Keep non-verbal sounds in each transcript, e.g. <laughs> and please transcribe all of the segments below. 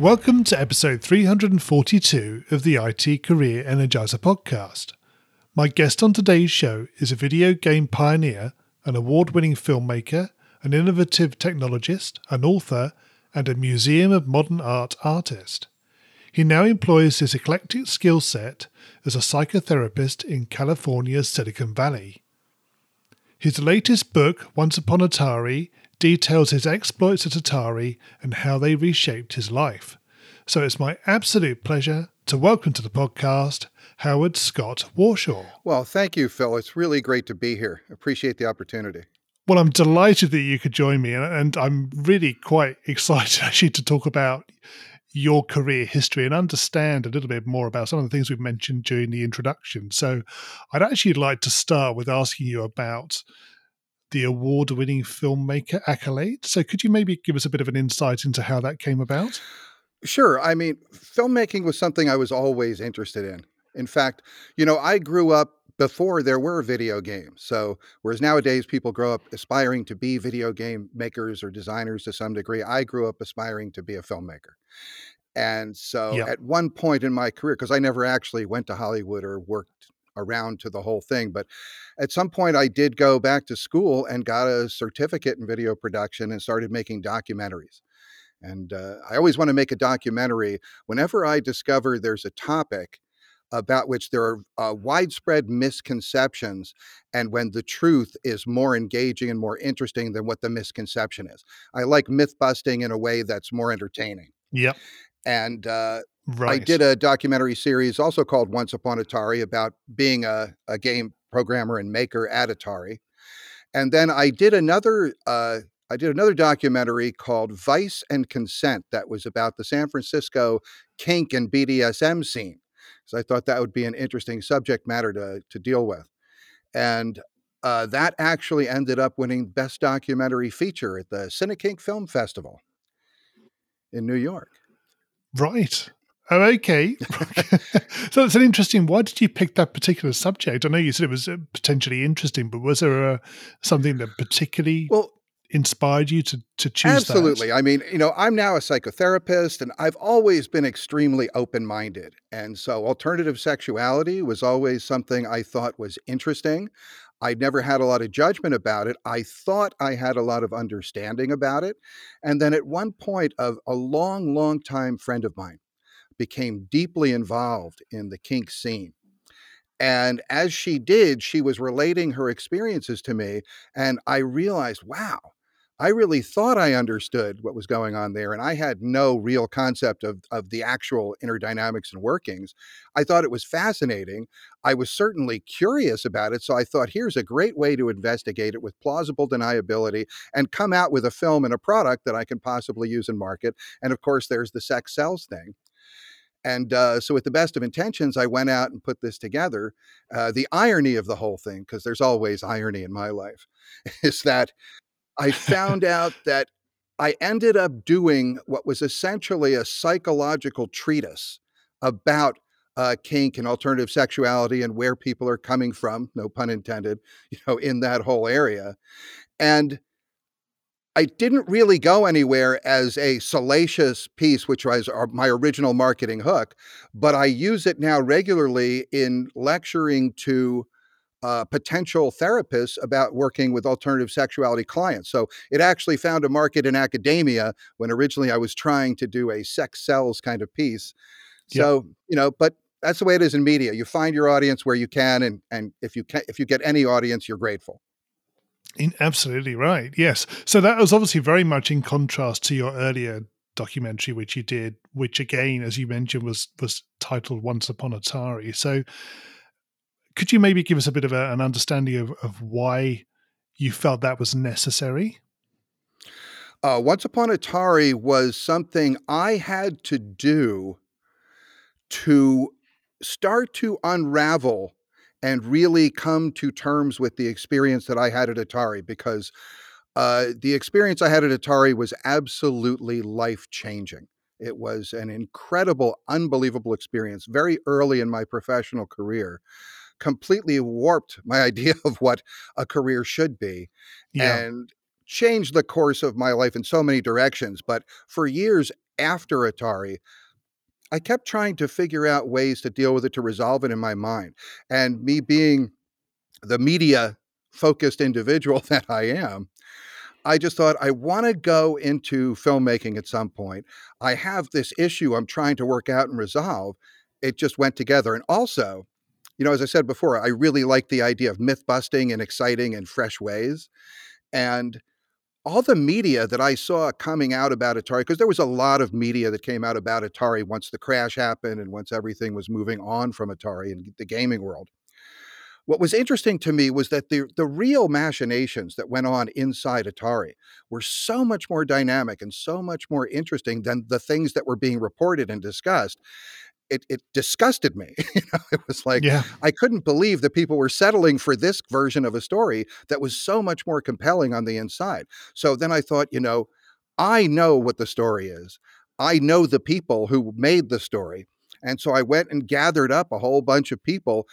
Welcome to episode 342 of the IT Career Energizer podcast. My guest on today's show is a video game pioneer, an award winning filmmaker, an innovative technologist, an author, and a Museum of Modern Art artist. He now employs his eclectic skill set as a psychotherapist in California's Silicon Valley. His latest book, Once Upon Atari, details his exploits at Atari and how they reshaped his life. So it's my absolute pleasure to welcome to the podcast Howard Scott Warshaw. Well, thank you, Phil. It's really great to be here. Appreciate the opportunity. Well, I'm delighted that you could join me, and I'm really quite <laughs> excited actually to talk about your career history and understand a little bit more about some of the things we've mentioned during the introduction. So, I'd actually like to start with asking you about the award winning filmmaker accolade. So, could you maybe give us a bit of an insight into how that came about? Sure. I mean, filmmaking was something I was always interested in. In fact, you know, I grew up before there were video games. So, whereas nowadays people grow up aspiring to be video game makers or designers to some degree, I grew up aspiring to be a filmmaker. And so, at one point in my career, because I never actually went to Hollywood or worked around to the whole thing. But at some point, I did go back to school and got a certificate in video production and started making documentaries. And uh, I always want to make a documentary whenever I discover there's a topic about which there are uh, widespread misconceptions and when the truth is more engaging and more interesting than what the misconception is. I like myth busting in a way that's more entertaining. Yep. And uh, Right. I did a documentary series also called Once Upon Atari about being a, a game programmer and maker at Atari. And then I did another uh, I did another documentary called Vice and Consent that was about the San Francisco kink and BDSM scene. So I thought that would be an interesting subject matter to, to deal with. And uh, that actually ended up winning Best Documentary Feature at the Cinekink Film Festival in New York. Right. Oh, okay. <laughs> <laughs> so it's an interesting. Why did you pick that particular subject? I know you said it was uh, potentially interesting, but was there a, something that particularly well inspired you to to choose? Absolutely. That? I mean, you know, I'm now a psychotherapist, and I've always been extremely open minded, and so alternative sexuality was always something I thought was interesting. I never had a lot of judgment about it. I thought I had a lot of understanding about it. And then at one point, of a long, long time friend of mine became deeply involved in the kink scene. And as she did, she was relating her experiences to me. And I realized, wow, I really thought I understood what was going on there, and I had no real concept of, of the actual inner dynamics and workings. I thought it was fascinating. I was certainly curious about it, so I thought here's a great way to investigate it with plausible deniability and come out with a film and a product that I can possibly use and market. And of course, there's the sex sells thing. And uh, so, with the best of intentions, I went out and put this together. Uh, the irony of the whole thing, because there's always irony in my life, <laughs> is that I found out that I ended up doing what was essentially a psychological treatise about uh, kink and alternative sexuality and where people are coming from, no pun intended, you know, in that whole area. And I didn't really go anywhere as a salacious piece, which was my original marketing hook, but I use it now regularly in lecturing to uh, potential therapists about working with alternative sexuality clients. So it actually found a market in academia when originally I was trying to do a sex sells kind of piece. So, yep. you know, but that's the way it is in media. You find your audience where you can, and and if you can, if you get any audience, you're grateful. In, absolutely right. Yes. So that was obviously very much in contrast to your earlier documentary, which you did, which again, as you mentioned, was was titled "Once Upon Atari." So, could you maybe give us a bit of a, an understanding of, of why you felt that was necessary? Uh, Once Upon Atari was something I had to do to start to unravel and really come to terms with the experience that I had at Atari because uh, the experience I had at Atari was absolutely life changing. It was an incredible, unbelievable experience very early in my professional career. Completely warped my <laughs> idea of what a career should be Yeah. and changed the course of my life in so many directions. But for years after Atari, I kept trying to figure out ways to deal with it, to resolve it in my mind. And me being the media focused individual <laughs> that I am, I just thought I want to go into filmmaking at some point. I have this issue I'm trying to work out and resolve. It just went together. And also, you know, as I said before, I really like the idea of myth busting in exciting and fresh ways. And all the media that I saw coming out about Atari, because there was a lot of media that came out about Atari once the crash happened and once everything was moving on from Atari and the gaming world. What was interesting to me was that the, the real machinations that went on inside Atari were so much more dynamic and so much more interesting than the things that were being reported and discussed. It, it disgusted me. <laughs> you know, it was like, yeah. I couldn't believe that people were settling for this version of a story that was so much more compelling on the inside. So then I thought, you know, I know what the story is. I know the people who made the story. And so I went and gathered up a whole bunch of people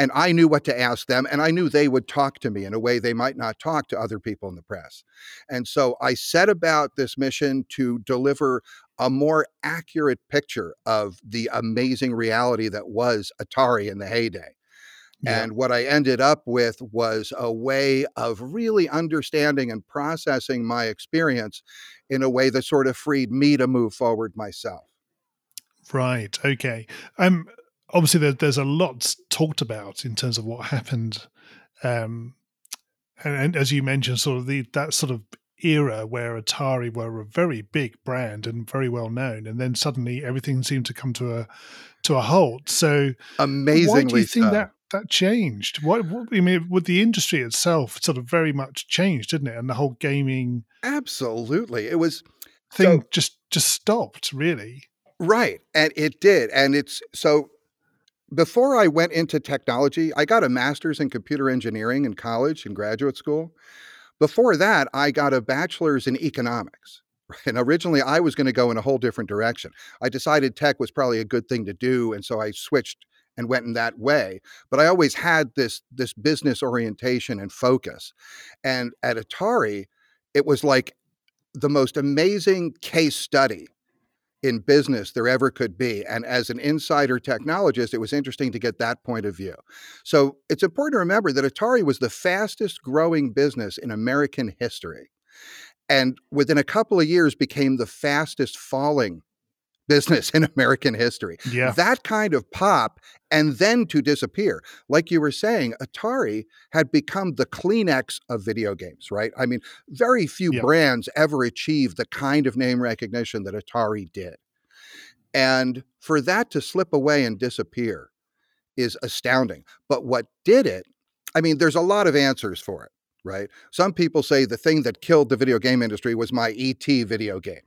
and I knew what to ask them, and I knew they would talk to me in a way they might not talk to other people in the press. And so I set about this mission to deliver a more accurate picture of the amazing reality that was Atari in the heyday. Yeah. And what I ended up with was a way of really understanding and processing my experience in a way that sort of freed me to move forward myself. Right. Okay. Um. Obviously, there, there's a lot talked about in terms of what happened, um, and, and as you mentioned, sort of the that sort of era where Atari were a very big brand and very well known, and then suddenly everything seemed to come to a to a halt. So, Amazingly why do you think so. that that changed? What, what I mean, with the industry itself, sort of very much changed, didn't it? And the whole gaming Absolutely. It was thing So- just just stopped, really. Right. And it did. And it's so before I went into technology, I got a master's in computer engineering in college and graduate school. Before that, I got a bachelor's in economics. <laughs> And originally, I was going to go in a whole different direction. I decided tech was probably a good thing to do. And so I switched and went in that way. But I always had this, this business orientation and focus. And at Atari, it was like the most amazing case study in business there ever could be. And as an insider technologist, it was interesting to get that point of view. So it's important to remember that Atari was the fastest growing business in American history. And within a couple of years became the fastest falling business in American history. Yeah. That kind of pop and then to disappear. Like you were saying, Atari had become the Kleenex of video games, right? I mean, very few brands ever achieved the kind of name recognition that Atari did. And for that to slip away and disappear is astounding. But what did it? I mean, there's a lot of answers for it, right? Some people say the thing that killed the video game industry was my ET video game.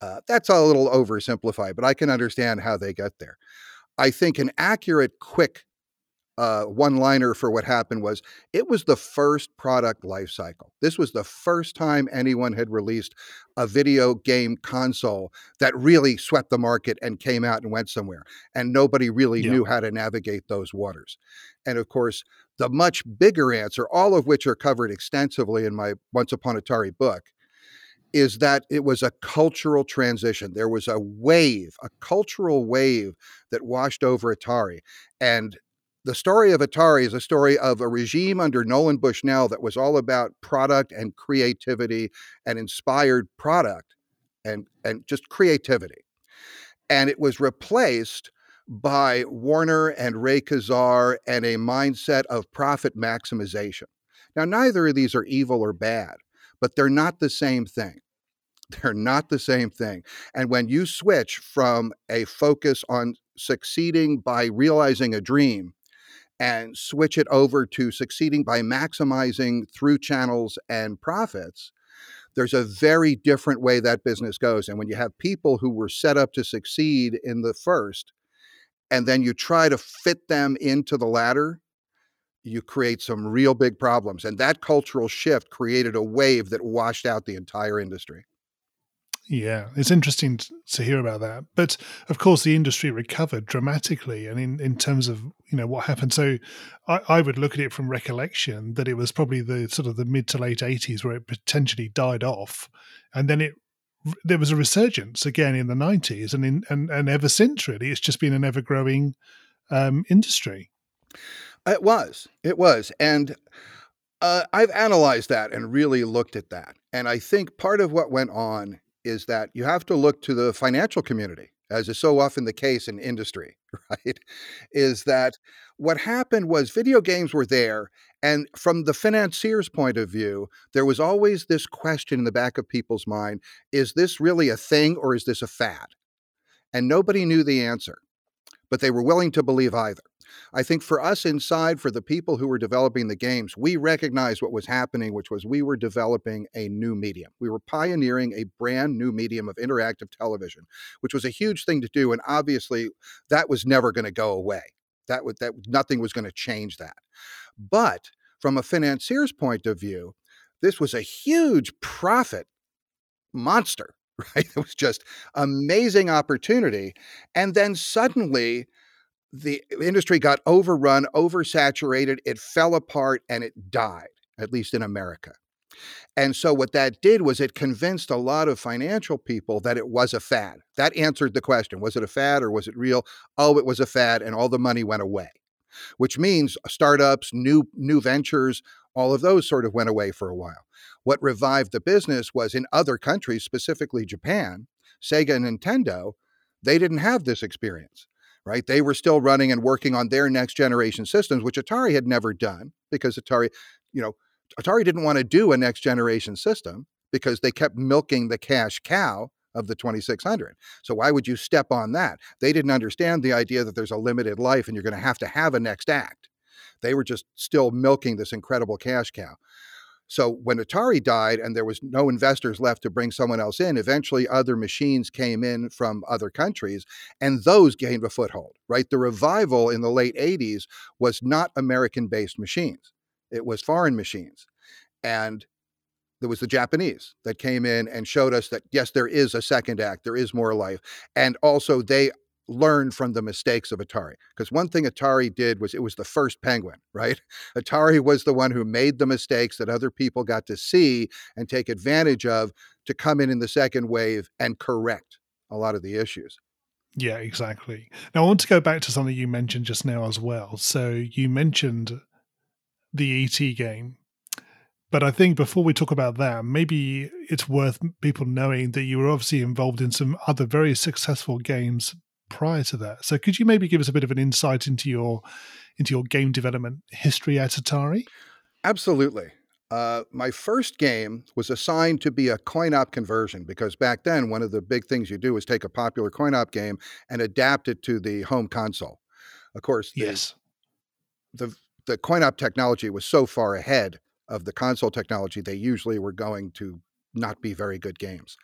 Uh, that's a little oversimplified, but I can understand how they get there. I think an accurate, quick uh, one liner for what happened was it was the first product life cycle. This was the first time anyone had released a video game console that really swept the market and came out and went somewhere. And nobody really Yeah. knew how to navigate those waters. And of course, the much bigger answer, all of which are covered extensively in my Once Upon Atari book, is that it was a cultural transition. There was a wave, a cultural wave that washed over Atari. And the story of Atari is a story of a regime under Nolan Bushnell that was all about product and creativity and inspired product and, and just creativity. And it was replaced by Warner and Ray Kassar and a mindset of profit maximization. Now, neither of these are evil or bad, but they're not the same thing. They're not the same thing. And when you switch from a focus on succeeding by realizing a dream and switch it over to succeeding by maximizing through channels and profits, there's a very different way that business goes. And when you have people who were set up to succeed in the first and then you try to fit them into the latter, you create some real big problems. And that cultural shift created a wave that washed out the entire industry. Yeah, it's interesting to hear about that. But of course, the industry recovered dramatically, and in, in terms of you know what happened. So, I, I would look at it from recollection that it was probably the sort of the mid to late eighties where it potentially died off, and then it there was a resurgence again in the nineties, and in and, and ever since really, it's just been an ever growing um, industry. It was, it was, and uh, I've analyzed that and really looked at that, and I think part of what went on is that you have to look to the financial community, as is so often the case in industry, <laughs> right? Is that what happened was video games were there. And from the financier's point of view, there was always this question in the back of people's mind is this really a thing or is this a fad? And nobody knew the answer, but they were willing to believe either. I think for us inside, for the people who were developing the games, we recognized what was happening, which was we were developing a new medium. We were pioneering a brand new medium of interactive television, which was a huge thing to do. And obviously, that was never going to go away. That would that nothing was going to change that. But from a financier's point of view, this was a huge profit monster <laughs> right? It was just amazing opportunity. And then suddenly the industry got overrun, oversaturated, it fell apart, and it died, at least in America. And so, what that did was it convinced a lot of financial people that it was a fad. That answered the question was it a fad or was it real? Oh, it was a fad, and all the money went away, which means startups, new, new ventures, all of those sort of went away for a while. What revived the business was in other countries, specifically Japan, Sega and Nintendo, they didn't have this experience right? They were still running and working on their next generation systems, which Atari had never done because Atari, you know, Atari didn't want to do a next generation system because they kept milking the cash cow of the 2600. So why would you step on that? They didn't understand the idea that there's a limited life and you're going to have to have a next act. They were just still milking this incredible cash cow. So when Atari died and there was no investors left to bring someone else in, eventually other machines came in from other countries and those gained a foothold, right? The revival in the late 80s was not American based machines, it was foreign machines. And there was the Japanese that came in and showed us that yes, there is a second act, there is more life. And also, they learn from the mistakes of Atari. Because one thing Atari did was it was the first penguin, <laughs> right? Atari was the one who made the mistakes that other people got to see and take advantage of to come in in the second wave and correct a lot of the issues. Yeah, exactly. Now, I want to go back to something you mentioned just now as well. So, you mentioned the ET game. But I think before we talk about that, maybe it's worth people knowing that you were obviously involved in some other very successful games prior to that. So could you maybe give us a bit of an insight into your into your game development history at Atari? Absolutely. Uh, my first game was assigned to be a coin op conversion because back then one of the big things you do is take a popular coin op game and adapt it to the home console. Of course, the, yes, the the coin op technology was so far ahead of the console technology they usually were going to not be very good games.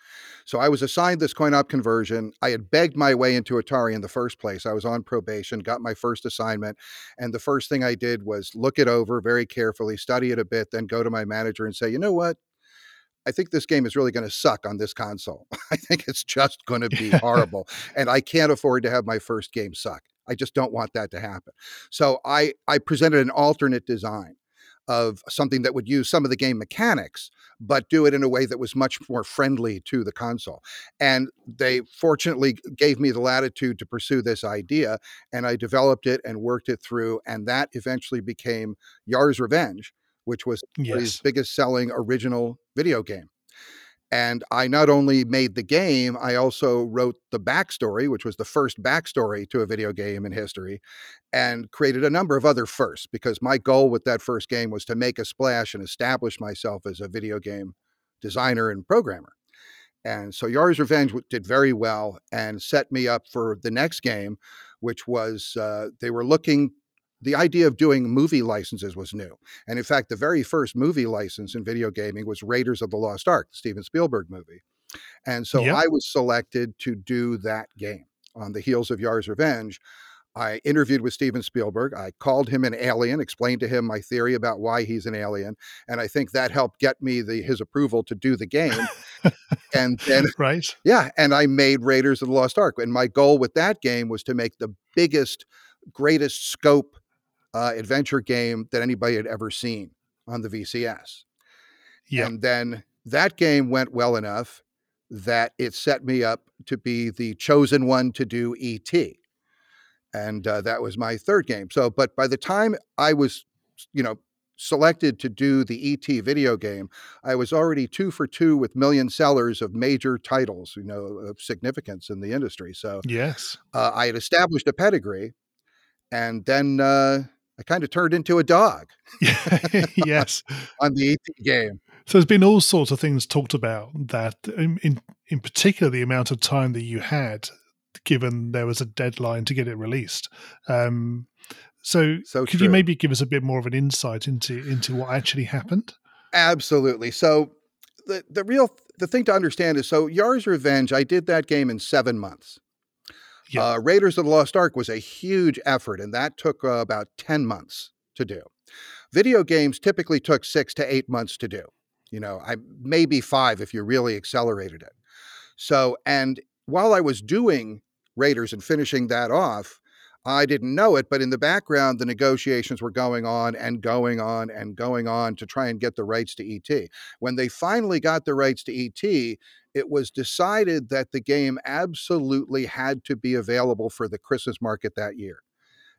So I was assigned this coin op conversion. I had begged my way into Atari in the first place. I was on probation, got my first assignment, and the first thing I did was look it over very carefully, study it a bit, then go to my manager and say, "You know what? I think this game is really going to suck on this console. <laughs> I think it's just going to be <laughs> horrible, and I can't afford to have my first game suck. I just don't want that to happen." So I I presented an alternate design of something that would use some of the game mechanics, but do it in a way that was much more friendly to the console. And they fortunately gave me the latitude to pursue this idea, and I developed it and worked it through. And that eventually became Yars' Revenge, which was yes. his biggest selling original video game. And I not only made the game, I also wrote the backstory, which was the first backstory to a video game in history, and created a number of other firsts because my goal with that first game was to make a splash and establish myself as a video game designer and programmer. And so Yars' Revenge did very well and set me up for the next game, which was uh, they were looking the idea of doing movie licenses was new. And in fact, the very first movie license in video gaming was Raiders of the Lost Ark, the Steven Spielberg movie. And so yep. I was selected to do that game on the heels of Yars' Revenge. I interviewed with Steven Spielberg. I called him an alien, explained to him my theory about why he's an alien, and I think that helped get me the his approval to do the game. <laughs> and then right, yeah, and I made Raiders of the Lost Ark, and my goal with that game was to make the biggest, greatest scope uh, adventure game that anybody had ever seen on the VCS. Yeah. And then that game went well enough that it set me up to be the chosen one to do ET and uh, that was my third game. So, but by the time I was, you know, selected to do the ET video game, I was already two for two with million sellers of major titles, you know, of significance in the industry. So, yes, uh, I had established a pedigree, and then uh, I kind of turned into a dog. <laughs> yes, <laughs> on the ET game. So there's been all sorts of things talked about that, in, in in particular, the amount of time that you had given there was a deadline to get it released. Um, so, so could true. you maybe give us a bit more of an insight into into what actually happened? Absolutely. So, the the real the thing to understand is so Yars' Revenge. I did that game in seven months. Yeah. Uh, Raiders of the Lost Ark was a huge effort, and that took uh, about ten months to do. Video games typically took six to eight months to do. You know, I maybe five if you really accelerated it. So, and while I was doing Raiders and finishing that off, I didn't know it, but in the background, the negotiations were going on and going on and going on to try and get the rights to ET. When they finally got the rights to ET, it was decided that the game absolutely had to be available for the Christmas market that year.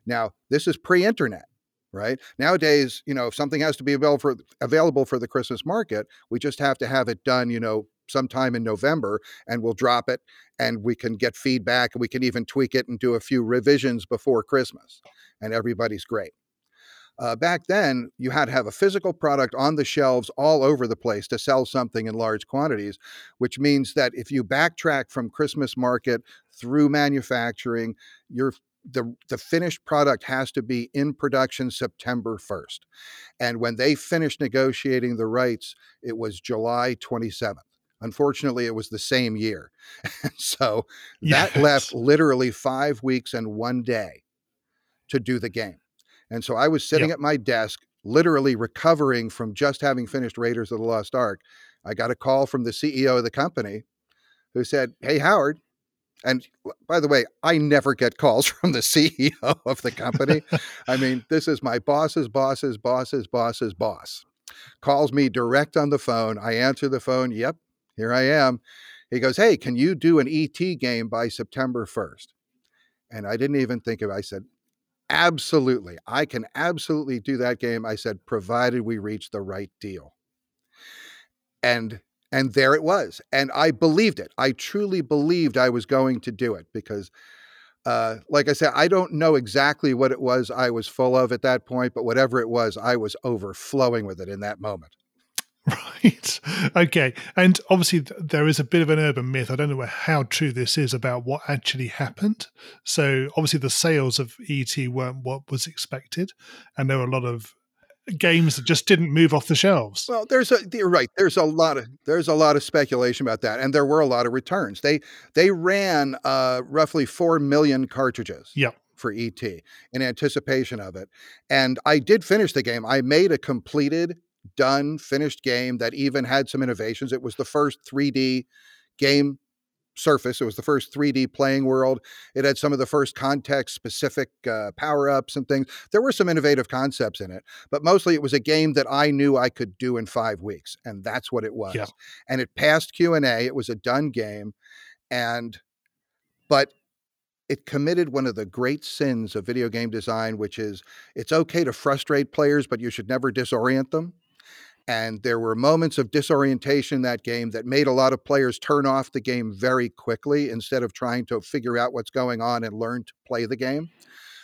Now, this is pre internet right nowadays you know if something has to be available for available for the christmas market we just have to have it done you know sometime in November and we'll drop it and we can get feedback and we can even tweak it and do a few revisions before Christmas and everybody's great. Uh, back then, you had to have a physical product on the shelves all over the place to sell something in large quantities, which means that if you backtrack from Christmas market through manufacturing, your the the finished product has to be in production September 1st. And when they finished negotiating the rights, it was July 27th. Unfortunately, it was the same year. <laughs> so that yes. left literally five weeks and one day to do the game. And so I was sitting yep. at my desk, literally recovering from just having finished Raiders of the Lost Ark. I got a call from the CEO of the company who said, Hey, Howard. And by the way, I never get calls <laughs> from the CEO of the company. <laughs> I mean, this is my boss's boss's boss's boss's boss. Calls me direct on the phone. I answer the phone. Yep, here I am. He goes, Hey, can you do an ET game by September 1st? And I didn't even think of it. I said, Absolutely. I can absolutely do that game. I said, provided we reach the right deal. And and there it was. And I believed it. I truly believed I was going to do it because uh, like I said, I don't know exactly what it was I was full of at that point, but whatever it was, I was overflowing with it in that moment. <laughs> Right. Okay. And obviously, there is a bit of an urban myth. I don't know how true this is about what actually happened. So, obviously, the sales of ET weren't what was expected, and there were a lot of games that just didn't move off the shelves. Well, there's a you're right. There's a lot of there's a lot of speculation about that, and there were a lot of returns. They they ran uh, roughly four million cartridges. Yep for ET in anticipation of it. And I did finish the game. I made a completed done, finished game that even had some innovations. It was the first 3D game surface. It was the first 3D playing world. It had some of the first context specific uh, power ups and things. There were some innovative concepts in it, but mostly it was a game that I knew I could do in five weeks, and that's what it was. Yeah. And it passed Q and A. It was a done game, and but it committed one of the great sins of video game design, which is it's okay to frustrate players, but you should never disorient them. And there were moments of disorientation in that game that made a lot of players turn off the game very quickly instead of trying to figure out what's going on and learn to play the game.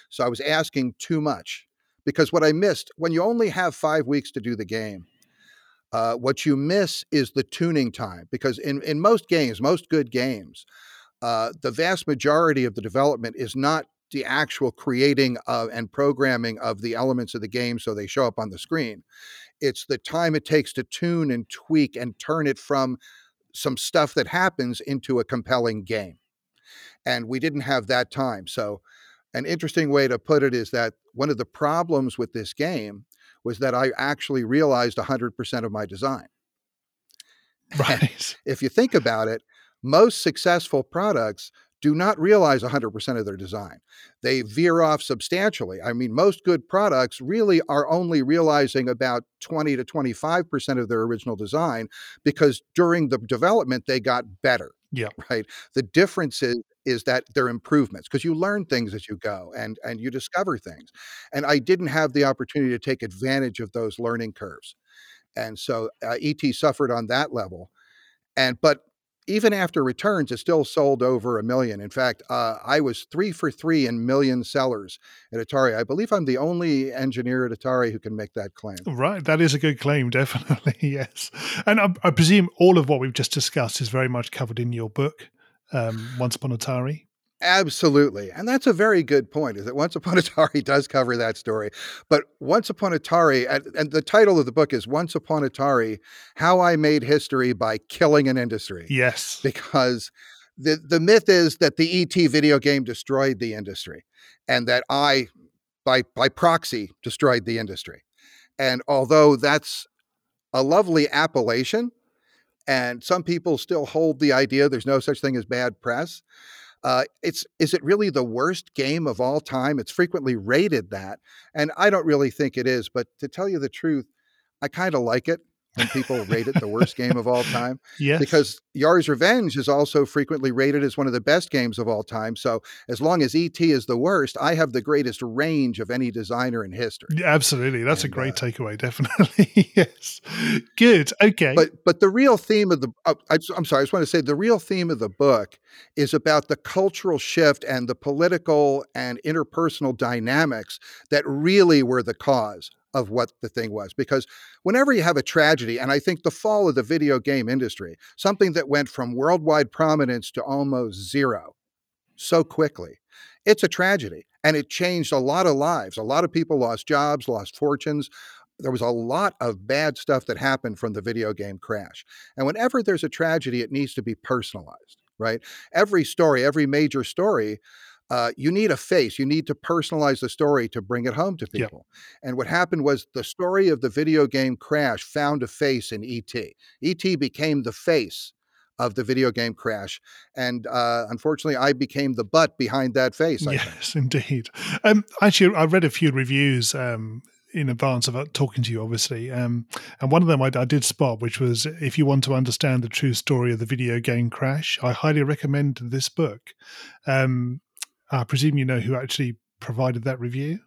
So I was asking too much because what I missed when you only have five weeks to do the game, uh, what you miss is the tuning time because in, in most games, most good games, uh, the vast majority of the development is not the actual creating of and programming of the elements of the game so they show up on the screen. It's the time it takes to tune and tweak and turn it from some stuff that happens into a compelling game. And we didn't have that time. So an interesting way to put it is that one of the problems with this game was that I actually realized 100% of my design. Right. <laughs> if you think about it, most successful products do not realize 100% of their design. They veer off substantially. I mean, most good products really are only realizing about 20 to 25% of their original design because during the development, they got better. Yeah. <laughs> Right. The difference is, is that they're improvements because you learn things as you go and and you discover things. And I didn't have the opportunity to take advantage of those learning curves. And so uh, ET suffered on that level. And but even after returns, it still sold over a million. In fact, uh, I was three for three in million sellers at Atari. I believe I'm the only engineer at Atari who can make that claim. Right, that is a good claim, <laughs> definitely. yes, and I, I presume all of what we've just discussed is very much covered in your book, um, Once Upon Atari. Absolutely. And that's a very good point is that Once Upon Atari <laughs> does cover that story. But Once Upon Atari, and the title of the book is Once Upon Atari How I Made History by Killing an Industry. Yes. Because the, the myth is that the ET video game destroyed the industry and that I, by, by proxy, destroyed the industry. And although that's a lovely appellation, and some people still hold the idea there's no such thing as bad press. Uh, it's is it really the worst game of all time? It's frequently rated that, and I don't really think it is. But to tell you the truth, I kind of like it when people rate it the worst game of all time. <laughs> Yes. Because Yars' Revenge is also frequently rated as one of the best games of all time. So as long as ET is the worst, I have the greatest range of any designer in history. Yeah, absolutely. That's and, a great uh, takeaway, <laughs> definitely. yes. Good. Okay. But but the real theme of the uh, I, I'm sorry, I just want to say the real theme of the book is about the cultural shift and the political and interpersonal dynamics that really were the cause of what the thing was. Because whenever you have a tragedy, and I think the fall of the video game industry, something that went from worldwide prominence to almost zero so quickly, it's a tragedy. And it changed a lot of lives. A lot of people lost jobs, lost fortunes. There was a lot of bad stuff that happened from the video game crash. And whenever there's a tragedy, it needs to be personalized, right? Every story, every major story uh, you need a face. You need to personalize the story to bring it home to people. And what happened was the story of the video game crash found a face in ET. ET became the face of the video game crash. And uh, unfortunately, I became the butt behind that face. I yes, think. indeed. Um, actually, I read a few reviews um, in advance of uh, talking to you, obviously. Um, and one of them I, I, did spot, which was if you want to understand the true story of the video game crash, I highly recommend this book. Um, I presume you know who actually provided that review.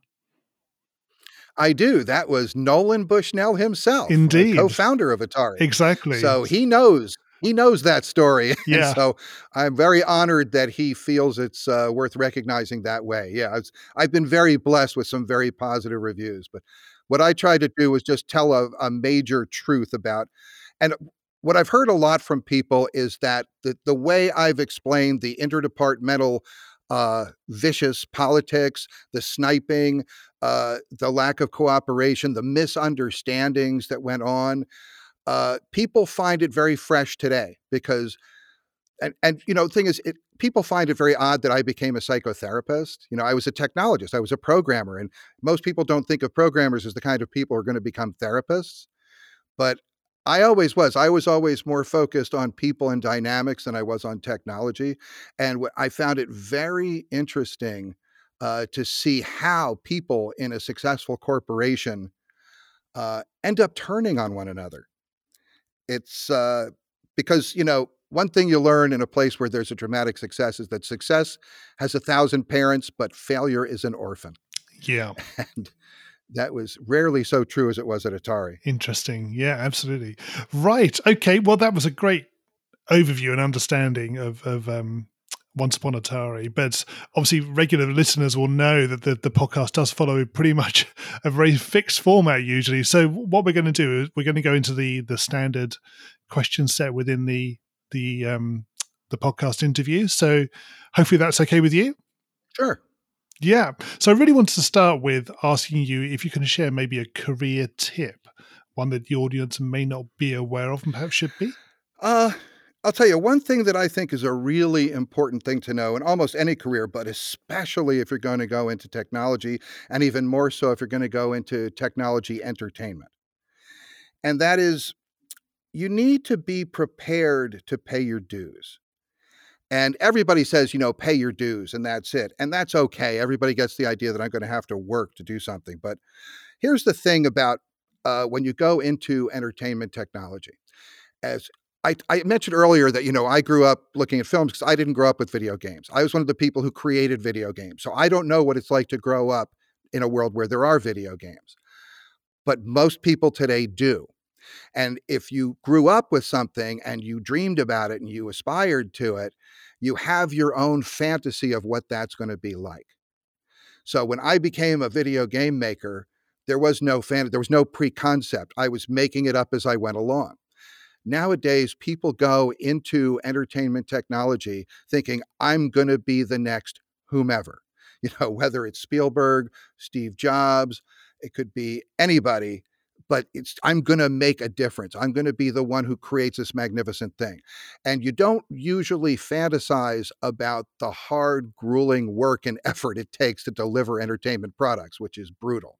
I do. That was Nolan Bushnell himself, indeed, co-founder of Atari. Exactly. So he knows he knows that story. <laughs> Yeah. And so I'm very honored that he feels it's uh, worth recognizing that way. Yeah, I've been very blessed with some very positive reviews. But what I tried to do was just tell a, a major truth about, and what I've heard a lot from people is that the, the way I've explained the interdepartmental uh, vicious politics, the sniping, uh, the lack of cooperation, the misunderstandings that went on. Uh, people find it very fresh today because, and and you know, the thing is, it, people find it very odd that I became a psychotherapist. You know, I was a technologist, I was a programmer, and most people don't think of programmers as the kind of people who are going to become therapists. But I always was. I was always more focused on people and dynamics than I was on technology. And I found it very interesting uh, to see how people in a successful corporation uh, end up turning on one another. It's uh, because, you know, one thing you learn in a place where there's a dramatic success is that success has a thousand parents, but failure is an orphan. Yeah. <laughs> And that was rarely so true as it was at Atari. Interesting. Yeah, absolutely. Right. Okay. Well, that was a great overview and understanding of, of um, once Upon Atari. But obviously, regular listeners will know that the, the podcast does follow pretty much <laughs> a very fixed format usually. So, what we're going to do is we're going to go into the the standard question set within the the um, the podcast interview. So, hopefully, that's okay with you. Sure. Yeah. So I really wanted to start with asking you if you can share maybe a career tip, one that the audience may not be aware of and perhaps should be. Uh, I'll tell you one thing that I think is a really important thing to know in almost any career, but especially if you're going to go into technology, and even more so if you're going to go into technology entertainment. And that is, you need to be prepared to pay your dues. And everybody says, you know, pay your dues and that's it. And that's okay. Everybody gets the idea that I'm going to have to work to do something. But here's the thing about uh, when you go into entertainment technology. As I, I, mentioned earlier that you know I grew up looking at films because I didn't grow up with video games. I was one of the people who created video games, so I don't know what it's like to grow up in a world where there are video games. But most people today do. And if you grew up with something and you dreamed about it and you aspired to it, you have your own fantasy of what that's going to be like. So when I became a video game maker, there was no fan, there was no pre-concept. I was making it up as I went along nowadays people go into entertainment technology thinking i'm going to be the next whomever <laughs> you know whether it's spielberg steve jobs it could be anybody but it's i'm going to make a difference. I'm going to be the one who creates this magnificent thing. And you don't usually fantasize about the hard grueling work and <laughs> effort it takes to deliver entertainment products which is brutal.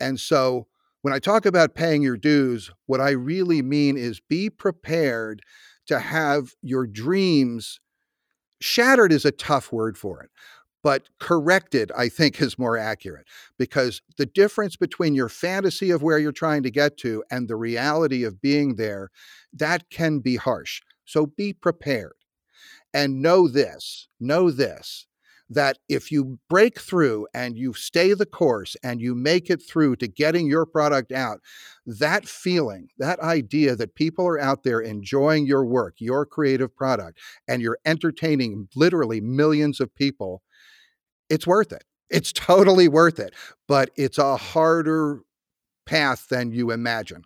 And so when I talk about paying your dues, what I really mean is be prepared to have your dreams shattered is a tough word for it, but corrected, I think, is more accurate because the difference between your fantasy of where you're trying to get to and the reality of being there, that can be harsh. So be prepared and know this, know this that if you break through and you stay the course and you make it through to getting your product out, that feeling, that idea that people are out there enjoying your work, your creative product, and you're entertaining literally millions of people, it's worth it. It's <laughs> totally worth it. But it's a harder path than you imagine.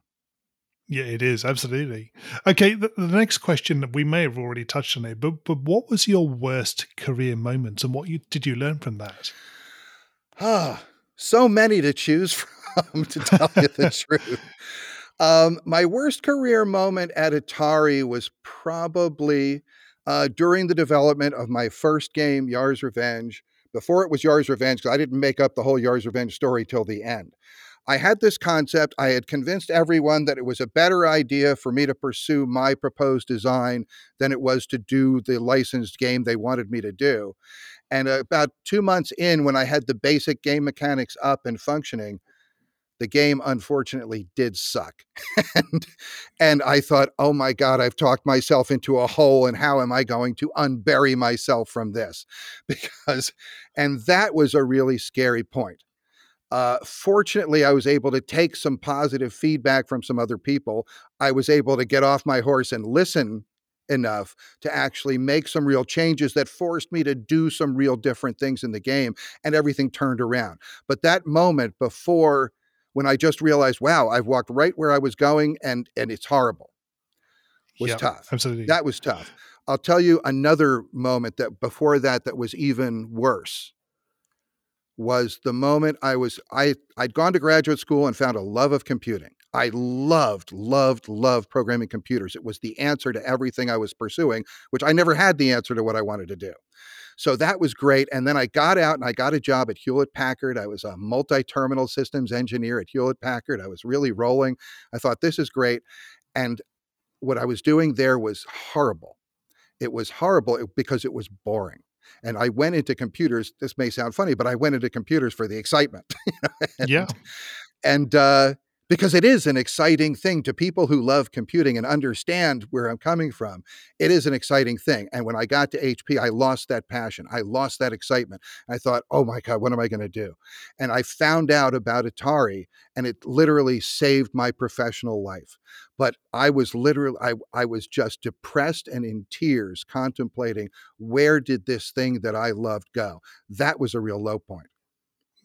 Yeah, it is absolutely okay. The, the, next question that we may have already touched on it, but but what was your worst career moment, and what you, did you learn from that? Ah, so many to choose <laughs> from. To tell you the <laughs> truth, um, my worst career moment at Atari was probably uh, during the development of my first game, Yars' Revenge. Before it was Yars' Revenge, because I didn't make up the whole Yars' Revenge story till the end. I had this concept. I had convinced everyone that it was a better idea for me to pursue my proposed design than it was to do the licensed game they wanted me to do. And about two months in, when I had the basic game mechanics up and functioning, the game unfortunately did suck. <laughs> and, and I thought, oh my God, I've talked myself into a hole, and how am I going to unbury myself from this? <laughs> Because, and that was a really scary point uh, fortunately, I was able to take some positive feedback from some other people. I was able to get off my horse and listen enough to actually make some real changes that forced me to do some real different things in the game, and everything turned around. But that moment before, when I just realized, wow, I've walked right where I was going, and and it's horrible, was yep, tough. Absolutely, that was tough. I'll tell you another moment that before that that was even worse was the moment I was I I'd gone to graduate school and found a love of computing. I loved, loved, loved programming computers. It was the answer to everything I was pursuing, which I never had the answer to what I wanted to do. So that was great. And then I got out and I got a job at Hewlett Packard. I was a multi terminal systems engineer at Hewlett Packard. I was really rolling. I thought, this is great. And what I was doing there was horrible. It was horrible because it was boring. And I went into computers. This may sound funny, but I went into computers for the excitement. <laughs> and, yeah. And uh, because it is an exciting thing to people who love computing and understand where I'm coming from. It is an exciting thing. And when I got to HP, I lost that passion. I lost that excitement. I thought, oh my God, what am I going to do? And I found out about Atari, and it literally saved my professional life. But I was literally, I, I was just depressed and in tears contemplating where did this thing that I loved go? That was a real low point.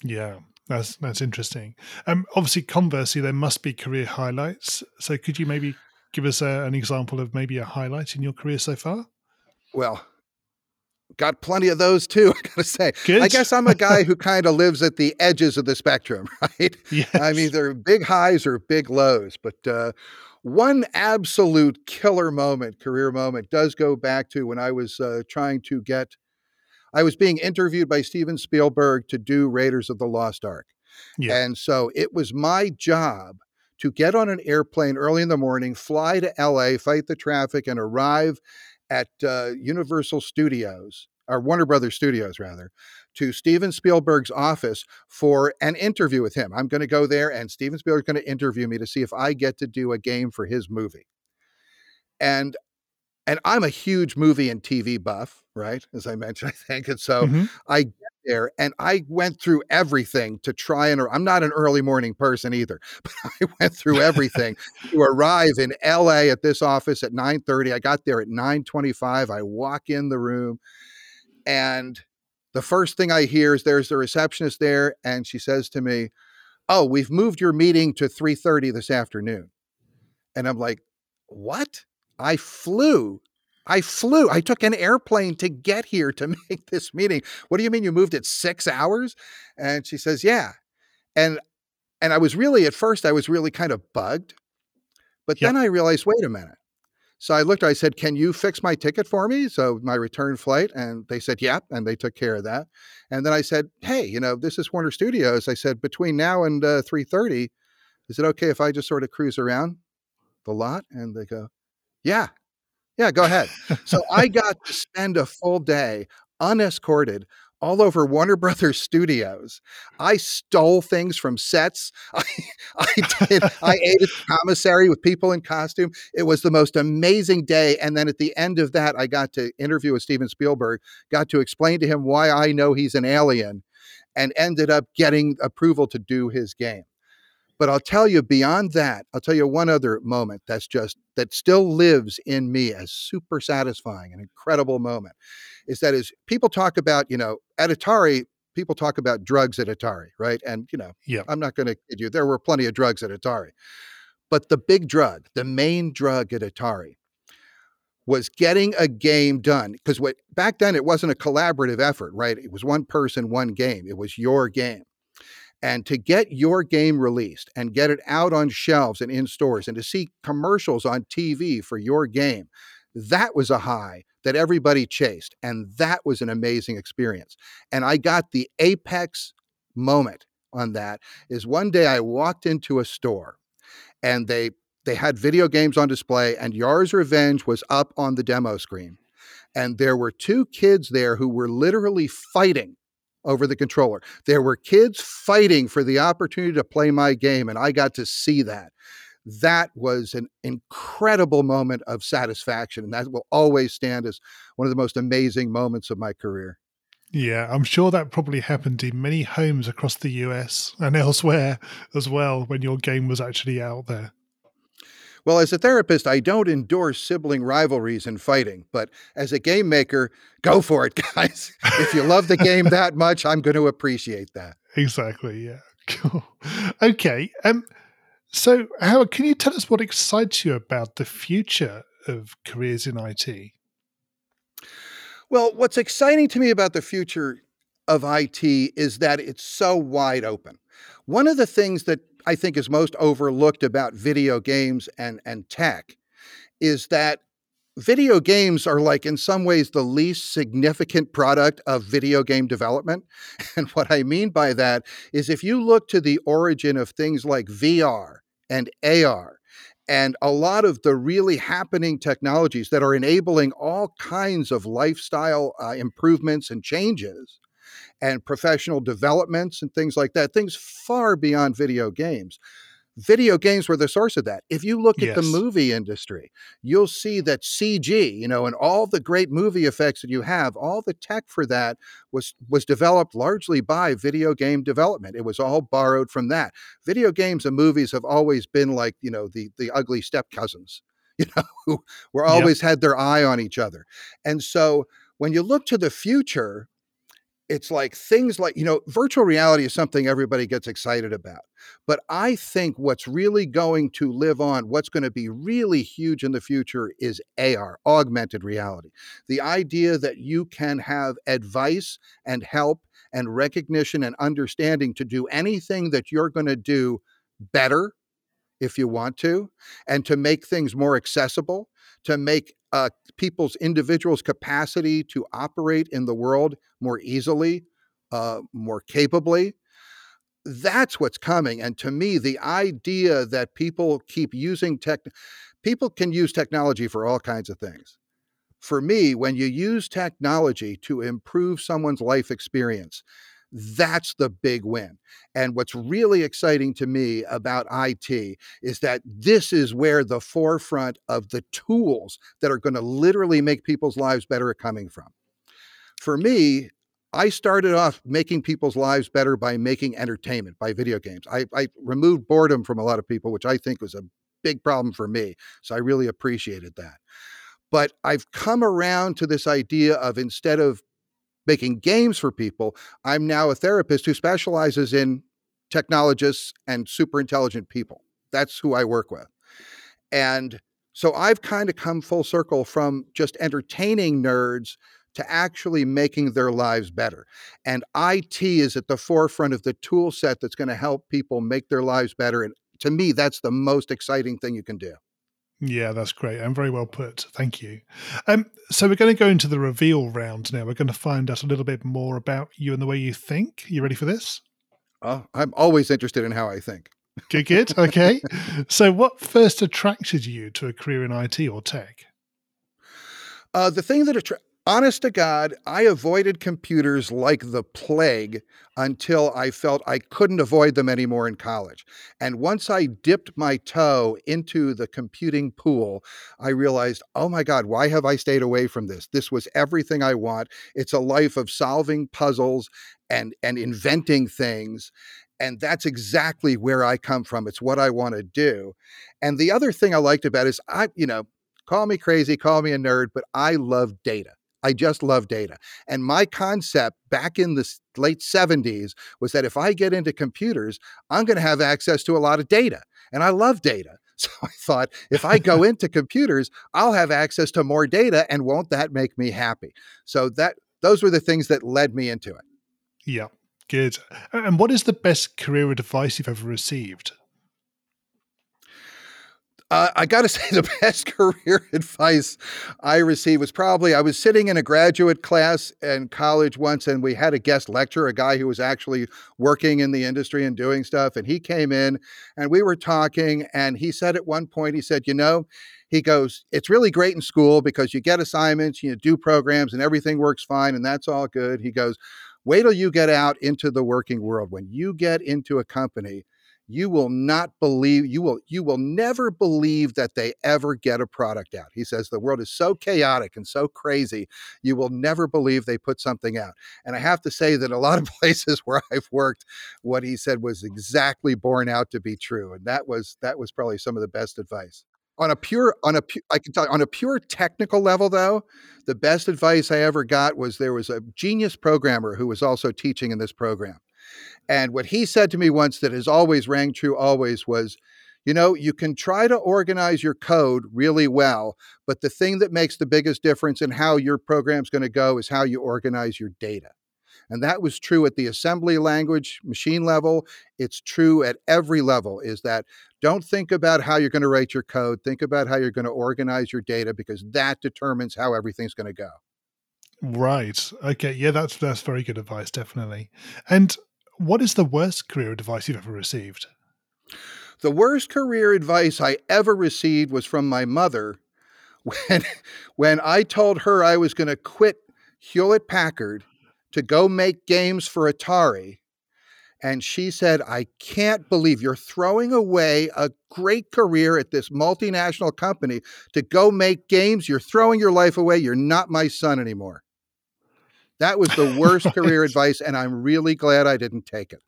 Yeah. That's that's interesting. Um, obviously, conversely, there must be career highlights. So, could you maybe give us a, an example of maybe a highlight in your career so far? Well, got plenty of those too. <laughs> I gotta say, Good. I guess I'm a guy who kind of lives at the edges of the spectrum, <laughs> right? <laughs> Yes. I'm either big highs or big lows. But uh, one absolute killer moment, career moment, does go back to when I was uh, trying to get. I was being interviewed by Steven Spielberg to do Raiders of the Lost Ark. Yeah. And so it was my job to get on an airplane early in the morning, fly to LA, fight the traffic, and arrive at uh, Universal Studios, or Warner Brothers Studios, rather, to Steven Spielberg's office for an interview with him. I'm going to go there, and Steven Spielberg's going to interview me to see if I get to do a game for his movie. And and I'm a huge movie and TV buff, right? As I mentioned, <laughs> I think. And so mm-hmm. I get there and I went through everything to try and I'm not an early morning person either, <laughs> but I went through everything to arrive in LA at this office at 9:30. I got there at 9:25. I walk in the room and the first thing I hear is there's the receptionist there, and she says to me, "Oh, we've moved your meeting to 3:30 this afternoon." And I'm like, "What? I flew I flew. I took an airplane to get here to <laughs> make this meeting. What do you mean you moved it 6 hours?" And she says, "Yeah." And and I was really at first I was really kind of bugged. But yep. then I realized, wait a minute. So I looked, I said, Can you fix my ticket for me? So my return flight. And they said, Yep. Yeah, and they took care of that. And then I said, Hey, you know, this is Warner Studios. I said, between now and uh, 3:30, is it okay if I just sort of cruise around the lot? And they go, Yeah. Yeah, go ahead. so I got to spend a full day unescorted all over Warner Brothers studios. I stole things from sets. <laughs> I, I did. I ate at the commissary with people in costume. It was the most amazing day. And then at the end of that, I got to interview with Steven Spielberg. Got to explain to him why I know he's an alien, and ended up getting approval to do his game. But I'll tell you beyond that, I'll tell you one other moment that's just that still lives in me as super satisfying, an incredible moment. Is that is people talk about, you know, at Atari, people talk about drugs at Atari, right? And you know, yeah. I'm not going to kid you, there were plenty of drugs at Atari. But the big drug, the main drug at Atari was getting a game done because what back then it wasn't a collaborative effort, right? It was one person, one game. It was your game. And to get your game released and get it out on shelves and in stores and to see commercials on TV for your game, that was a high that everybody chased. And that was an amazing experience. And I got the apex moment on that is one day I walked into a store and they they had video games on display and Yars' Revenge was up on the demo screen. And there were two kids there who were literally fighting over the controller. There were kids fighting for the opportunity to play my game, and I got to see that. That was an incredible moment of satisfaction, and that will always stand as one of the most amazing moments of my career. Yeah, I'm sure that probably happened in many homes across the US and <laughs> elsewhere as well when your game was actually out there. Well, as a therapist, I don't endorse sibling rivalries and fighting, but as a game maker, go for it, <laughs> guys. if you love the game <laughs> that much, I'm going to appreciate that. Exactly. Yeah. <laughs> Cool. Okay. Um. So, Howard, can you tell us what excites you about the future of careers in IT? Well, what's exciting to me about the future of IT is that it's so wide open. One of the things that I think is most overlooked about video games and, and tech is that video games are like in some ways the least significant product of video game development. <laughs> And what i mean by that is if you look to the origin of things like vr and ar and a lot of the really happening technologies that are enabling all kinds of lifestyle uh, improvements and changes and professional developments and things like that, things far beyond video games. Video games were the source of that. If you look yes. at the movie industry, you'll see that CG, you know, and all the great movie effects that you have, all the tech for that was was developed largely by video game development. It was all borrowed from that. Video games and movies have always been like, you know, the the ugly step cousins, <laughs> you know, who were always yep. had their eye on each other. And so when you look to the future, it's like things like, you know, virtual reality is something everybody gets excited about. But I think what's really going to live on, what's going to be really huge in the future is AR, augmented reality. The idea that you can have advice and help and recognition and understanding to do anything that you're going to do better if you want to, and to make things more accessible, to make uh, people's individuals' capacity to operate in the world more easily, uh, more capably. That's what's coming. And to me, the idea that people keep using tech, people can use technology for all kinds of things. For me, when you use technology to improve someone's life experience, that's the big win. And what's really exciting to me about IT is that this is where the forefront of the tools that are going to literally make people's lives better are coming from. For me, I started off making people's lives better by making entertainment, by video games. I, I removed boredom from a lot of people, which I think was a big problem for me. So I really appreciated that. But I've come around to this idea of instead of making games for people, I'm now a therapist who specializes in technologists and super intelligent people. That's who I work with. And so I've kind of come full circle from just entertaining nerds to actually making their lives better. And IT is at the forefront of the tool set that's going to help people make their lives better. And to me, that's the most exciting thing you can do. Yeah, that's great and very well put. Thank you. Um, so we're going to go into the reveal round now. We're going to find out a little bit more about you and the way you think. You ready for this? Oh, I'm always interested in how I think. Good, good. <laughs> Okay. so, what first attracted you to a career in IT or tech? Uh, the thing that attracted honest to God, I avoided computers like the plague until I felt I couldn't avoid them anymore in college. And once I dipped my toe into the computing pool, I realized, oh my God, why have I stayed away from this? This was everything I want. It's a life of solving puzzles and, and inventing things. And that's exactly where I come from. It's what I want to do. And the other thing I liked about it is I, you know, call me crazy, call me a nerd, but I love data. I just love data. And my concept back in the late 70s was that if I get into computers, I'm going to have access to a lot of data. And I love data. <laughs> So I thought if I go <laughs> into computers, I'll have access to more data and won't that make me happy? So that those were the things that led me into it. Yeah. Good. And what is the best career advice you've ever received? Uh, I got to <laughs> say, the best <laughs> career advice I received was probably I was sitting in a graduate class in college once, and we had a guest lecturer, a guy who was actually working in the industry and doing stuff. And he came in and we were talking, and he said at one point, he said, You know, he goes, It's really great in school because you get assignments, you do programs, and everything works fine, and that's all good. He goes, Wait till you get out into the working world. When you get into a company, you will not believe you will you will never believe that they ever get a product out. He says the world is so chaotic and so crazy you will never believe they put something out. And i have to say that a lot of <laughs> places where i've worked what he said was exactly borne out to be true and that was that was probably some of the best advice. On a pure on a i can tell you, on a pure technical level though the best advice i ever got was there was a genius programmer who was also teaching in this program and what he said to me once that has always rang true always was, you know, you can try to organize your code really well, but the thing that makes the biggest difference in how your program's going to go is how you organize your data. And that was true at the assembly language machine level. It's true at every level is that don't think about how you're going to write your code. Think about how you're going to organize your data because that determines how everything's going to go. Right. Okay. Yeah, that's that's very good advice, definitely. And what is the worst career advice you've ever received? The worst career advice I ever received was from my mother <laughs> when when I told her I was going to quit Hewlett Packard to go make games for Atari. And she said, I can't believe you're throwing away a great career at this multinational company to go make games. You're throwing your life away. You're not my son anymore. That was the <laughs> worst right. career advice, and I'm really glad I didn't take it.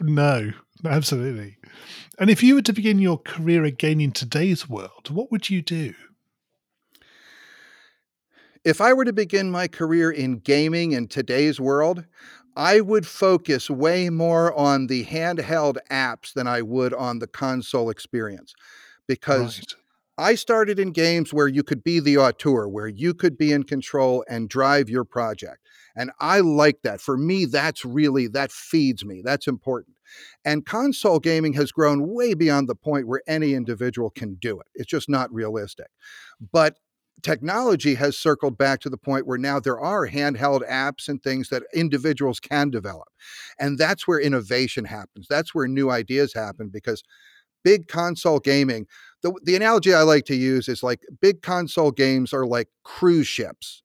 No, absolutely. And if you were to begin your career again in today's world, what would you do? If I were to begin my career in gaming in today's world, I would focus way more on the handheld apps than I would on the console experience because right. I started in games where you could be the auteur, where you could be in control and drive your project. And I like that. For me, that's really, that feeds me. That's important. And console gaming has grown way beyond the point where any individual can do it. It's just not realistic. But technology has circled back to the point where now there are handheld apps and things that individuals can develop. And that's where innovation happens. That's where new ideas happen because big console gaming, the, the analogy I like to use is like big console games are like cruise ships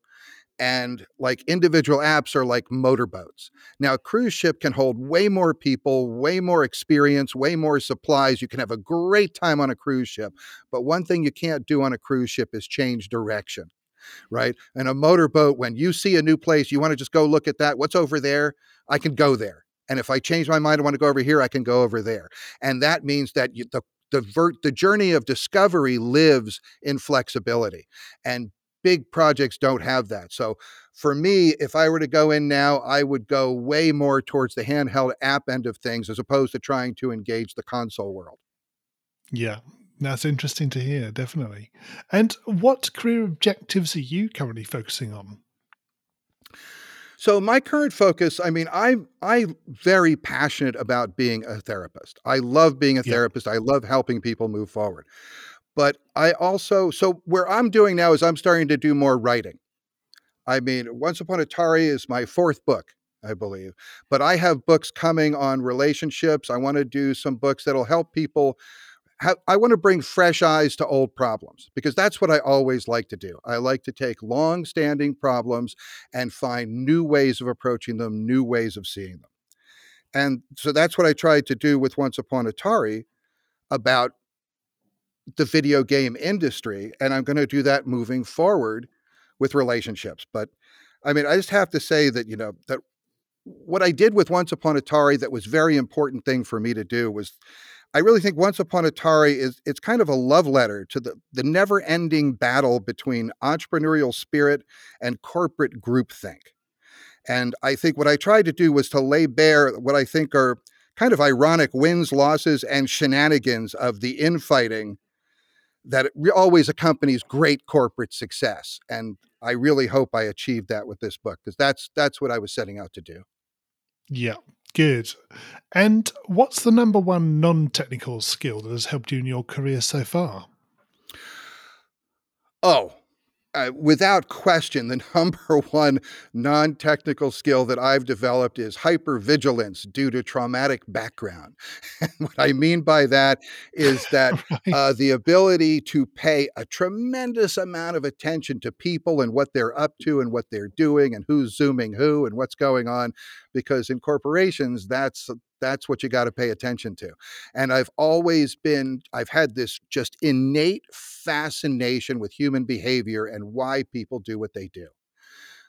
and like individual apps are like motorboats. Now, a cruise ship can hold way more people, way more experience, way more supplies. You can have a great time on a cruise ship. But one thing you can't do on a cruise ship is change direction, right? And a motorboat, when you see a new place, you want to just go look at that. What's over there? I can go there. And if I change my mind, I want to go over here, I can go over there. And that means that you, the the, ver- the journey of discovery lives in flexibility and big projects don't have that. So for me, if I were to go in now, I would go way more towards the handheld app end of things as opposed to trying to engage the console world. Yeah, that's interesting to hear, definitely. And what career objectives are you currently focusing on? So my current focus, I mean, I'm I'm very passionate about being a therapist. I love being a yeah. therapist. I love helping people move forward. But I also, so where I'm doing now is I'm starting to do more writing. I mean, Once Upon a Atari is my fourth book, I believe. But I have books coming on relationships. I want to do some books that'll help people. I want to bring fresh eyes to old problems because that's what I always like to do. I like to take long standing problems and find new ways of approaching them, new ways of seeing them. And so that's what I tried to do with Once Upon Atari about the video game industry. And I'm going to do that moving forward with relationships. But I mean, I just have to say that, you know, that what I did with Once Upon Atari that was very important thing for me to do was I really think Once Upon Atari is it's kind of a love letter to the, the never-ending battle between entrepreneurial spirit and corporate groupthink. And I think what I tried to do was to lay bare what I think are kind of ironic wins, losses, and shenanigans of the infighting that always accompanies great corporate success. And I really hope I achieved that with this book because that's that's what I was setting out to do. Yeah, good. And what's the number one non-technical skill that has helped you in your career so far? Oh, uh, without question, the <laughs> number one non technical skill that I've developed is hypervigilance due to traumatic background. <laughs> What I mean by that is <laughs> that right. uh, the ability to pay a tremendous amount of attention to people and what they're up to and what they're doing and who's zooming who and what's going on. Because in corporations, that's that's what you got to pay attention to. And I've always been, I've had this just innate fascination with human behavior and why people do what they do.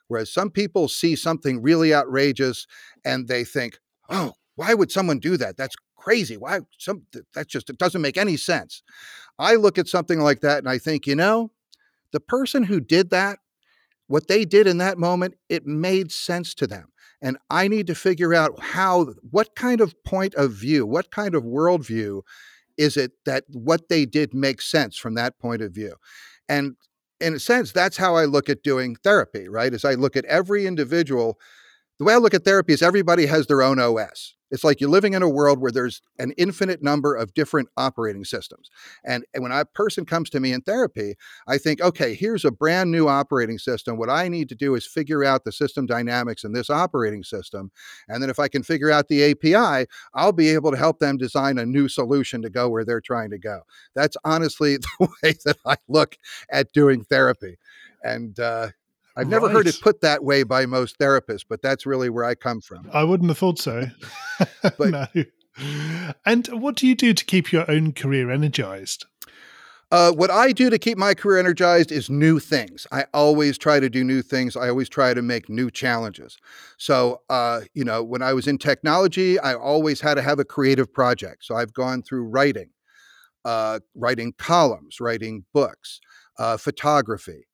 Whereas some people see something really outrageous and they think, oh, why would someone do that? That's crazy. Why some that just it doesn't make any sense. I look at something like that and I think, you know, the person who did that, what they did in that moment, it made sense to them. And I need to figure out how, what kind of point of view, what kind of worldview is it that what they did makes sense from that point of view? And in a sense, that's how I look at doing therapy, right? As I look at every individual, the way I look at therapy is everybody has their own OS. It's like you're living in a world where there's an infinite number of different operating systems. And, and when a person comes to me in therapy, I think, okay, here's a brand new operating system. What I need to do is figure out the system dynamics in this operating system. And then if I can figure out the API, I'll be able to help them design a new solution to go where they're trying to go. That's honestly <laughs> the way that I look at doing therapy. And uh, I've never right. heard it put that way by most therapists, but that's really where I come from. I wouldn't have thought so. <laughs> but, no. And what do you do to keep your own career energized? Uh, what I do to keep my career energized is new things. I always try to do new things. I always try to make new challenges. So, uh, you know, when I was in technology, I always had to have a creative project. So I've gone through writing, uh, writing columns, writing books, uh, photography,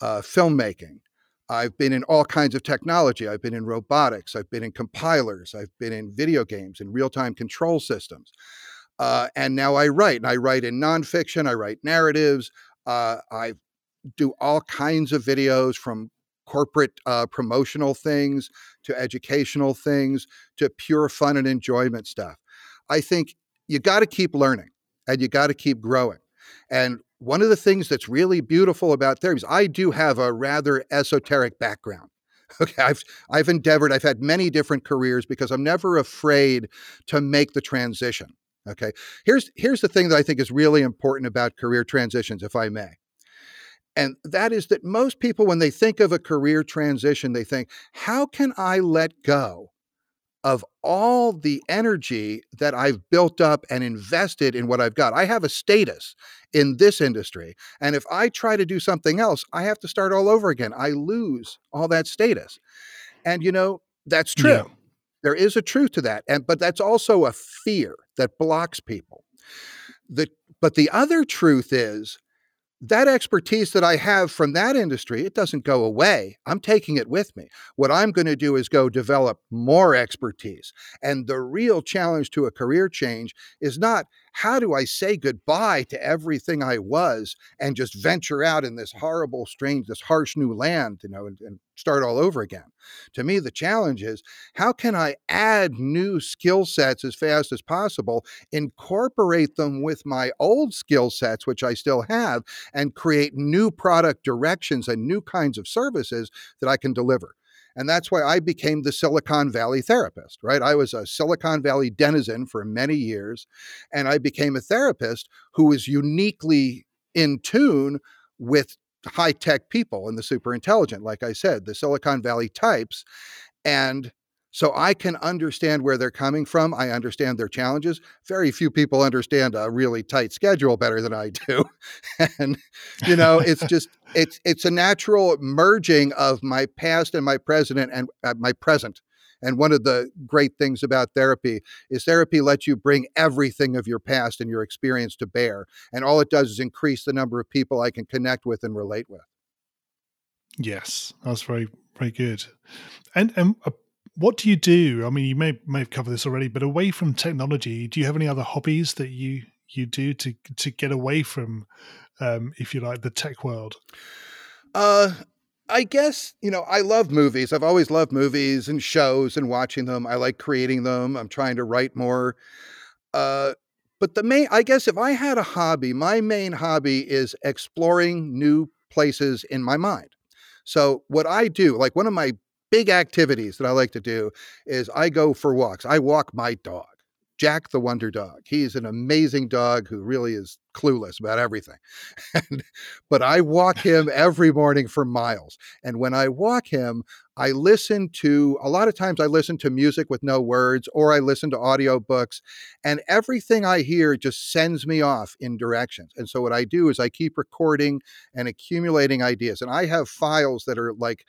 uh, filmmaking. I've been in all kinds of technology. I've been in robotics. I've been in compilers. I've been in video games and real time control systems. Uh, and now I write, and I write in nonfiction. I write narratives. Uh, I do all kinds of videos from corporate uh, promotional things to educational things to pure fun and enjoyment stuff. I think you got to keep learning and you got to keep growing. And one of the things that's really beautiful about therapy is I do have a rather esoteric background. <laughs> Okay, I've I've endeavored, I've had many different careers because I'm never afraid to make the transition. Okay. Here's here's the thing that I think is really important about career transitions, if I may. And that is that most people, when they think of a career transition, they think, how can I let go of all the energy that I've built up and invested in what I've got. I have a status in this industry. And if I try to do something else, I have to start all over again. I lose all that status. And, you know, that's true. Yeah. There is a truth to that. And, but that's also a fear that blocks people. The, but the other truth is that expertise that I have from that industry, it doesn't go away. I'm taking it with me. What I'm going to do is go develop more expertise. And the real challenge to a career change is not how do I say goodbye to everything I was and just venture out in this horrible, strange, this harsh new land, you know, and, and start all over again? To me, the challenge is how can I add new skill sets as fast as possible, incorporate them with my old skill sets, which I still have, and create new product directions and new kinds of services that I can deliver. And that's why I became the Silicon Valley therapist, right? I was a Silicon Valley denizen for many years, and I became a therapist who was uniquely in tune with high tech people and the super intelligent, like I said, the Silicon Valley types. And so I can understand where they're coming from. I understand their challenges. Very few people understand a really tight schedule better than I do. <laughs> and you know, it's <laughs> just it's it's a natural merging of my past and my present and uh, my present. And one of the great things about therapy is therapy lets you bring everything of your past and your experience to bear. And all it does is increase the number of people I can connect with and relate with. Yes, that's very, very good. And, and uh, what do you do? I mean, you may may have covered this already, but away from technology, do you have any other hobbies that you you do to to get away from, um, if you like, the tech world? Uh, I guess you know I love movies. I've always loved movies and shows and watching them. I like creating them. I'm trying to write more. Uh, but the main, I guess, if I had a hobby, my main hobby is exploring new places in my mind. So what I do, like one of my big activities that I like to do is I go for walks. I walk my dog, Jack the Wonder Dog. He's an amazing dog who really is clueless about everything. <laughs> and, but I walk him every morning for miles. And when I walk him, I listen to a lot of times I listen to music with no words or I listen to audiobooks and everything I hear just sends me off in directions. And so what I do is I keep recording and accumulating ideas and I have files that are like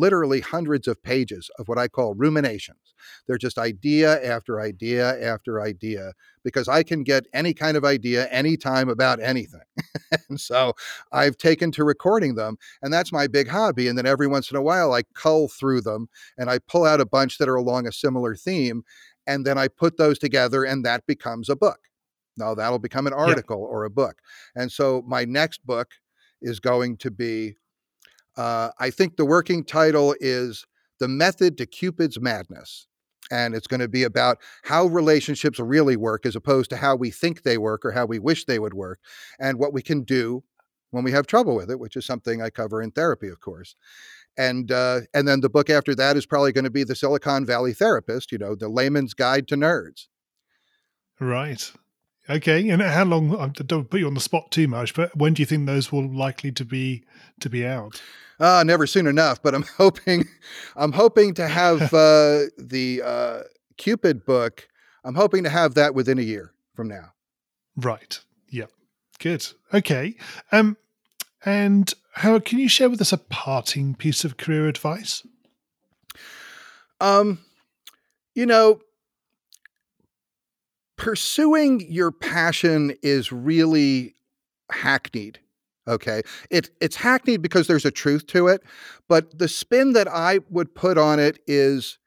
literally hundreds of pages of what I call ruminations. They're just idea after idea after idea because I can get any kind of idea anytime about anything. <laughs> and so I've taken to recording them, and that's my big hobby. And then every once in a while, I cull through them and I pull out a bunch that are along a similar theme. And then I put those together, and that becomes a book. Now that'll become an article yeah. or a book. And so my next book is going to be uh, I think the working title is The Method to Cupid's Madness. And it's going to be about how relationships really work as opposed to how we think they work or how we wish they would work, and what we can do when we have trouble with it, which is something I cover in therapy, of course. And uh, and then the book after that is probably going to be the Silicon Valley Therapist, you know, the layman's guide to nerds. Right. Okay, and how long? I don't put you on the spot too much, but when do you think those will likely to be to be out? Uh, never soon enough. But I'm <laughs> hoping, I'm hoping to have <laughs> uh, the uh, Cupid book. I'm hoping to have that within a year from now. Right. Yep. Good. Okay. Um, and how can you share with us a parting piece of career advice? Um, you know, pursuing your passion is really hackneyed. Okay. It, it's hackneyed because there's a truth to it. But the spin that I would put on it is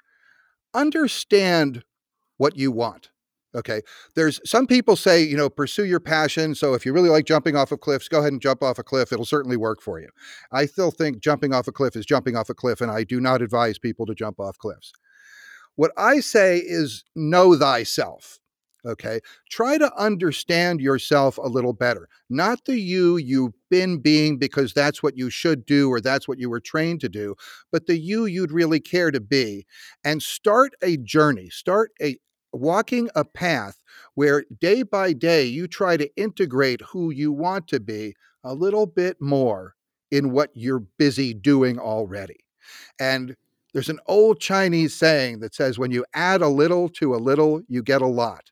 understand what you want. Okay. There's some people say, you know, pursue your passion. So if you really like jumping off of cliffs, go ahead and jump off a cliff. It'll certainly work for you. I still think jumping off a cliff is jumping off a cliff, and I do not advise people to jump off cliffs. What I say is know thyself. Okay. Try to understand yourself a little better. Not the you you've been being because that's what you should do or that's what you were trained to do, but the you you'd really care to be. And start a journey, start a walking a path where day by day you try to integrate who you want to be a little bit more in what you're busy doing already. And there's an old Chinese saying that says, when you add a little to a little, you get a lot.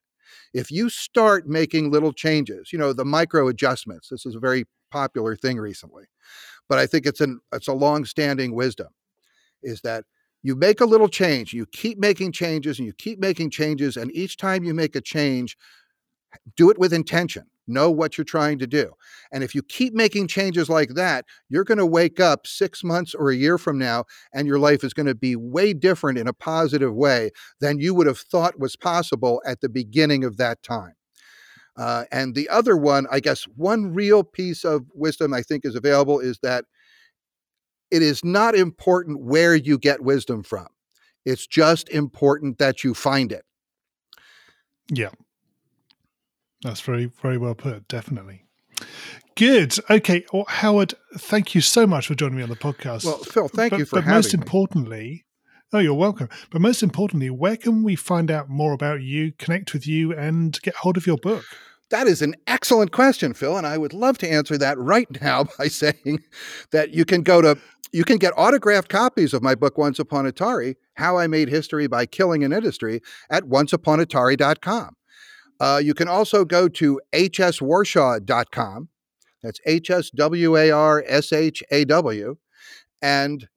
If you start making little changes, you know, the micro adjustments, this is a very popular thing recently, but I think it's an it's a long-standing wisdom, is that you make a little change, you keep making changes and you keep making changes, and each time you make a change, do it with intention know what you're trying to do. And if you keep making changes like that, you're going to wake up six months or a year from now, and your life is going to be way different in a positive way than you would have thought was possible at the beginning of that time. Uh, and the other one, I guess, one real piece of wisdom I think is available is that it is not important where you get wisdom from. It's just important that you find it. Yeah. That's very, very well put. Definitely. Good. Okay. Well, Howard, thank you so much for joining me on the podcast. Well, Phil, thank but, you for but having most me. importantly, oh, you're welcome. But most importantly, where can we find out more about you, connect with you, and get hold of your book? That is an excellent question, Phil, and I would love to answer that right <laughs> now by saying that you can go to you can get autographed copies of my book Once Upon Atari: How I Made History by Killing an Industry at onceuponatari.com. Uh, you can also go to hswarshaw.com. That's H S W A R S H A W. And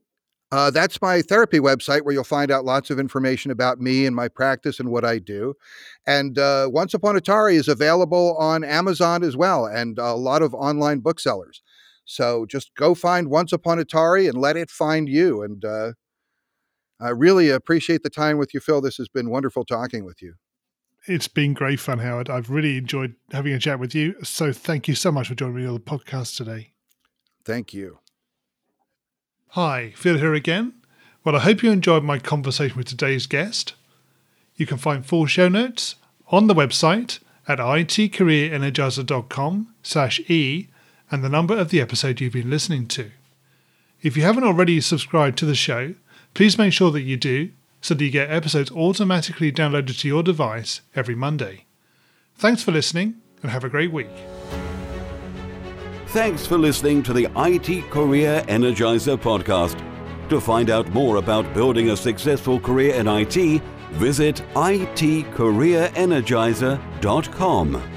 uh, that's my therapy website where you'll find out lots of information about me and my practice and what I do. And uh, Once Upon Atari is available on Amazon as well and a lot of online booksellers. So just go find Once Upon Atari and let it find you. And uh, I really appreciate the time with you, Phil. This has been wonderful talking with you. It's been great fun, Howard. I've really enjoyed having a chat with you. So thank you so much for joining me on the podcast today. Thank you. Hi, Phil here again. Well, I hope you enjoyed my conversation with today's guest. You can find full show notes on the website at itcareerenergizer.com slash e and the number of the episode you've been listening to. If you haven't already subscribed to the show, please make sure that you do so that you get episodes automatically downloaded to your device every Monday. Thanks for listening and have a great week. Thanks for listening to the IT Career Energizer podcast. To find out more about building a successful career in IT, visit itcareerenergizer.com.